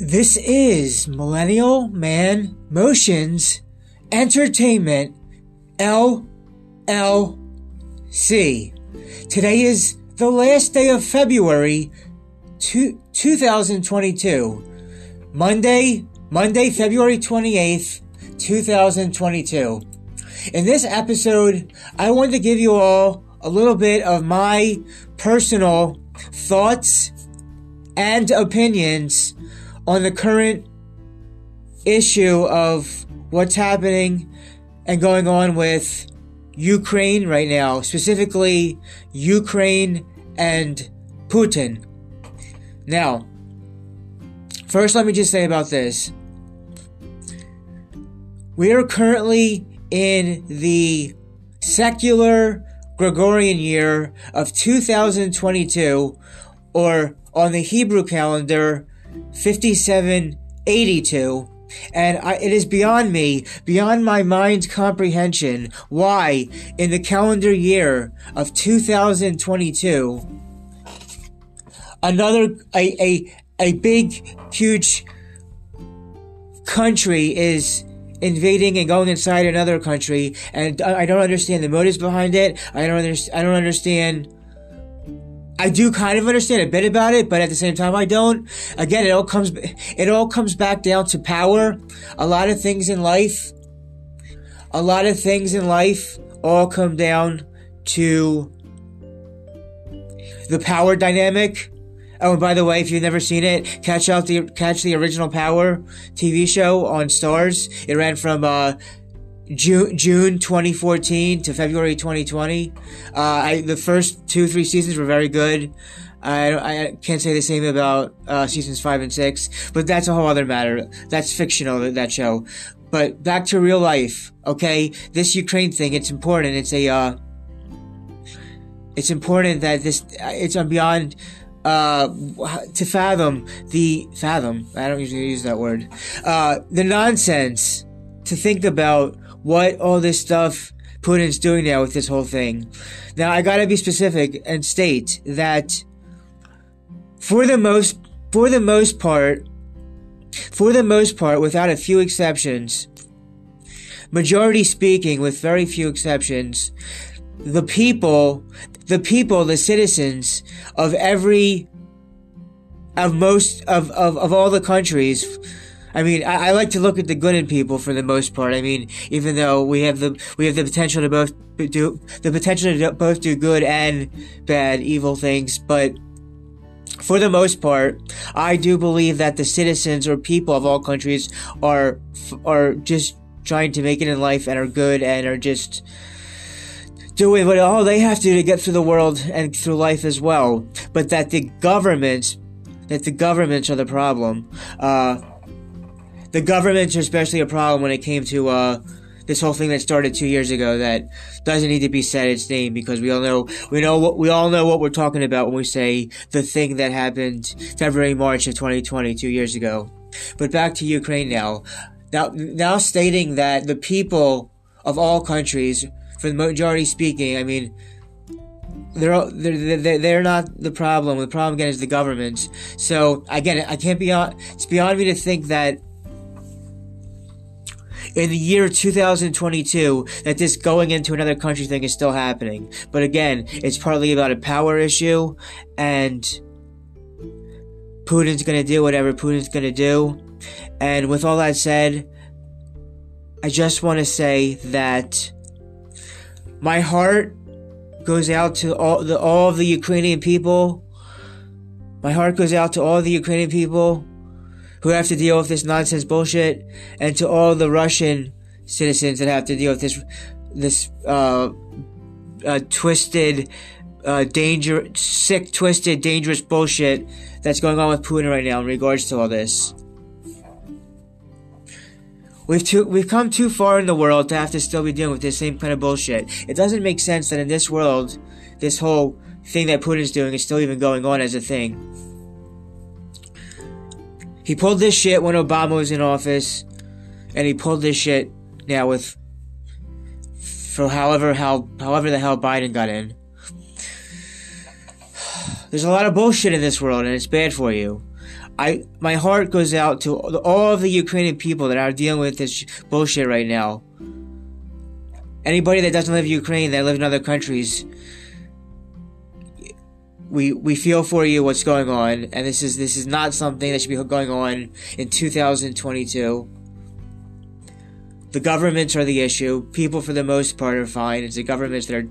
This is Millennial Man Motions Entertainment LLC. Today is the last day of February two, 2022. Monday, Monday, February 28th, 2022. In this episode, I wanted to give you all a little bit of my personal thoughts and opinions on the current issue of what's happening and going on with Ukraine right now, specifically Ukraine and Putin. Now, first, let me just say about this. We are currently in the secular Gregorian year of 2022, or on the Hebrew calendar, 5782. And I, it is beyond me, beyond my mind's comprehension, why in the calendar year of 2022, another, a, a, a big, huge country is invading and going inside another country, and I don't understand the motives behind it. I don't understand. I don't understand. I do kind of understand a bit about it, but at the same time, I don't. Again, it all comes it all comes back down to power. A lot of things in life, a lot of things in life, all come down to the power dynamic Oh, and by the way, if you've never seen it, catch out the catch the original Power TV show on Starz. It ran from uh, June June 2014 to February 2020. Uh, I, the first two three seasons were very good. I, I can't say the same about uh, seasons five and six, but that's a whole other matter. That's fictional that show. But back to real life, okay? This Ukraine thing, it's important. It's a uh, it's important that this it's beyond uh, to fathom the fathom. I don't usually use that word. Uh, the nonsense to think about what all this stuff Putin's doing now with this whole thing. Now I gotta be specific and state that for the most, for the most part, for the most part, without a few exceptions, majority speaking, with very few exceptions, the people the people, the citizens of every, of most, of, of, of all the countries, I mean, I, I, like to look at the good in people for the most part. I mean, even though we have the we have the potential to both do the potential to both do good and bad, evil things, but for the most part, I do believe that the citizens or people of all countries are are just trying to make it in life and are good and are just doing what all they have to do to get through the world and through life as well. But that the governments, that the governments are the problem. Uh, the governments are especially a problem when it came to uh, this whole thing that started two years ago that doesn't need to be said its name because we all know we know what we all know what we're talking about when we say the thing that happened February March of 2020 two years ago. But back to Ukraine now. Now now stating that the people of all countries for the majority speaking, I mean, they're, they're, they're, they're not the problem. The problem, again, is the government. So, again, I can't be on, it's beyond me to think that in the year 2022 that this going into another country thing is still happening. But again, it's partly about a power issue and Putin's gonna do whatever Putin's gonna do. And with all that said, I just want to say that my heart goes out to all the all of the Ukrainian people. My heart goes out to all the Ukrainian people who have to deal with this nonsense bullshit, and to all the Russian citizens that have to deal with this this uh, uh, twisted, uh, danger, sick, twisted, dangerous bullshit that's going on with Putin right now in regards to all this. We've too, we've come too far in the world to have to still be dealing with this same kind of bullshit. It doesn't make sense that in this world, this whole thing that Putin's doing is still even going on as a thing. He pulled this shit when Obama was in office, and he pulled this shit now with for however how however the hell Biden got in. There's a lot of bullshit in this world, and it's bad for you. I my heart goes out to all of the Ukrainian people that are dealing with this bullshit right now. Anybody that doesn't live in Ukraine, that live in other countries, we we feel for you what's going on, and this is this is not something that should be going on in 2022. The governments are the issue. People, for the most part, are fine. It's the governments that are,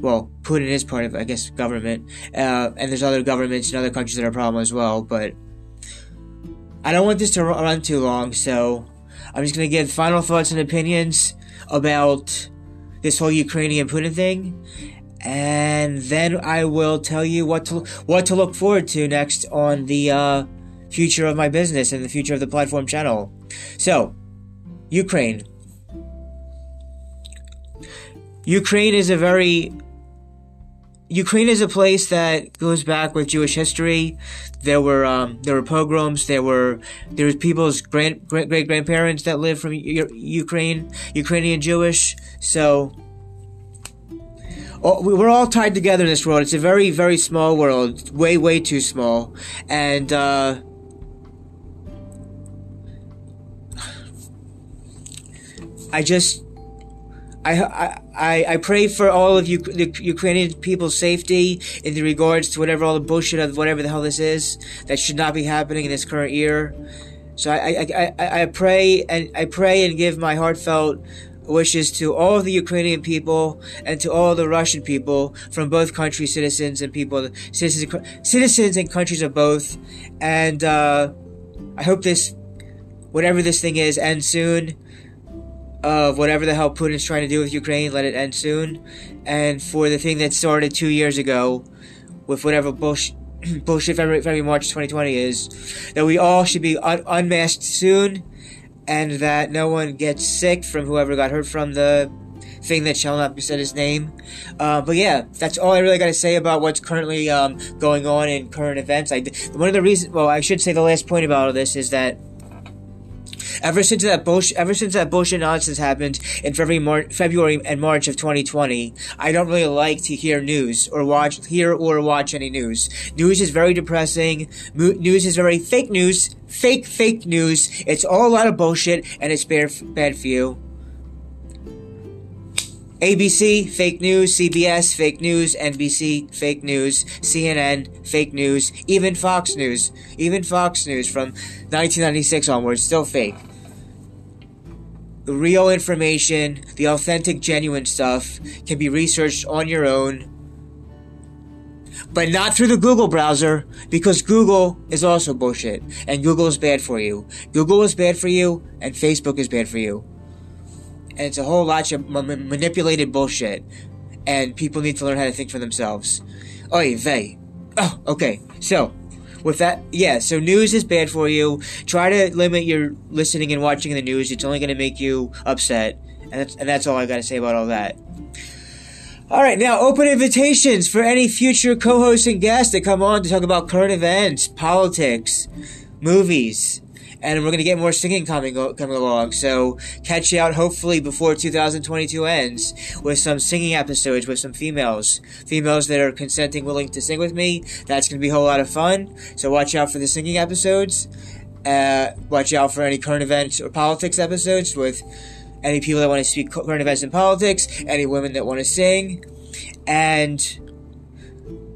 well, Putin is part of, I guess, government, uh, and there's other governments in other countries that are a problem as well. But I don't want this to run too long, so I'm just gonna give final thoughts and opinions about this whole Ukrainian Putin thing, and then I will tell you what to what to look forward to next on the uh, future of my business and the future of the platform channel. So, Ukraine. Ukraine is a very Ukraine is a place that goes back with Jewish history. There were um, there were pogroms. There were there was people's grand, great great grandparents that lived from U- Ukraine, Ukrainian Jewish. So we're all tied together in this world. It's a very very small world, way way too small, and. Uh, I just I, I, I pray for all of you, the Ukrainian people's safety in the regards to whatever all the bullshit of whatever the hell this is that should not be happening in this current year. So I, I, I, I pray and I pray and give my heartfelt wishes to all the Ukrainian people and to all the Russian people from both countries, citizens and people, citizens, citizens and countries of both. And uh, I hope this, whatever this thing is, ends soon of whatever the hell Putin's trying to do with Ukraine, let it end soon. And for the thing that started two years ago, with whatever bullshit, bullshit February, February, March 2020 is, that we all should be un- unmasked soon, and that no one gets sick from whoever got hurt from the thing that shall not be said his name. Uh, but yeah, that's all I really got to say about what's currently um, going on in current events. I one of the reasons, well, I should say the last point about all this is that Ever since that bullshit, ever since that bullshit nonsense happened in February, Mar- February and March of 2020, I don't really like to hear news or watch, hear or watch any news. News is very depressing. Mo- news is very fake news, fake, fake news. It's all a lot of bullshit and it's bad, bad for you. ABC, fake news, CBS, fake news, NBC, fake news, CNN, fake news, even Fox News, even Fox News from 1996 onwards, still fake. The real information, the authentic, genuine stuff can be researched on your own, but not through the Google browser because Google is also bullshit and Google is bad for you. Google is bad for you and Facebook is bad for you and it's a whole lot of m- manipulated bullshit. And people need to learn how to think for themselves. Oy vey. Oh, okay. So, with that, yeah, so news is bad for you. Try to limit your listening and watching the news. It's only going to make you upset. And that's, and that's all I got to say about all that. All right, now open invitations for any future co-hosts and guests that come on to talk about current events, politics, movies, and we're gonna get more singing coming coming along. So catch you out hopefully before 2022 ends with some singing episodes with some females, females that are consenting, willing to sing with me. That's gonna be a whole lot of fun. So watch out for the singing episodes. Uh, watch out for any current events or politics episodes with any people that want to speak current events and politics, any women that want to sing, and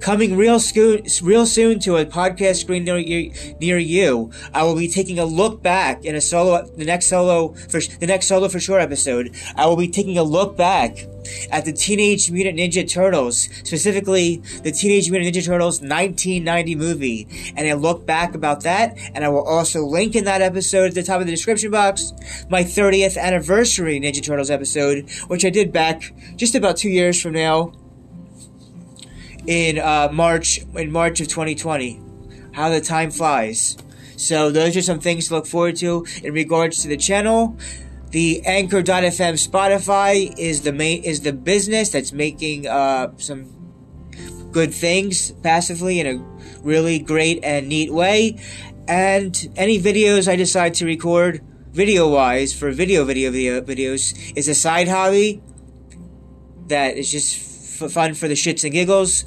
Coming real soon, real soon to a podcast screen near you, near you, I will be taking a look back in a solo, the next solo for the next solo for sure episode. I will be taking a look back at the Teenage Mutant Ninja Turtles, specifically the Teenage Mutant Ninja Turtles 1990 movie, and I look back about that, and I will also link in that episode at the top of the description box my 30th anniversary Ninja Turtles episode, which I did back just about two years from now in uh, March in March of 2020. How the time flies. So those are some things to look forward to in regards to the channel. The Anchor.fm Spotify is the main is the business that's making uh, some good things passively in a really great and neat way. And any videos I decide to record video wise for video video video videos is a side hobby that is just f- fun for the shits and giggles.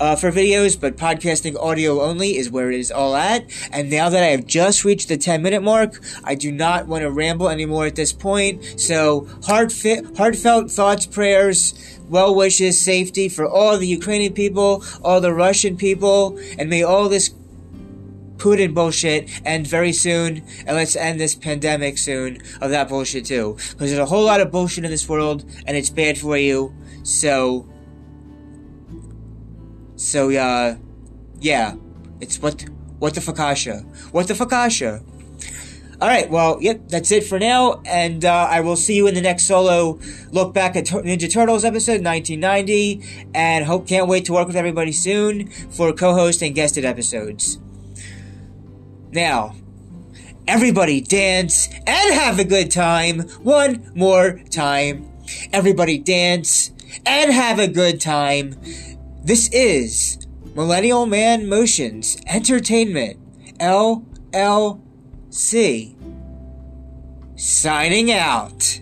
uh, for videos, but podcasting audio only is where it is all at. And now that I have just reached the 10 minute mark, I do not want to ramble anymore at this point. So, heartfelt, heartfelt thoughts, prayers, well wishes, safety for all the Ukrainian people, all the Russian people, and may all this Putin bullshit end very soon, and let's end this pandemic soon of that bullshit too. Because there's a whole lot of bullshit in this world, and it's bad for you. So, so uh, yeah, it's what what the fakasha, what the fakasha. All right, well, yep, that's it for now, and uh, I will see you in the next solo look back at Ninja Turtles episode 1990, and hope can't wait to work with everybody soon for co-host and guested episodes. Now, everybody dance and have a good time one more time. Everybody dance and have a good time. This is Millennial Man Motions Entertainment, LLC. Signing out.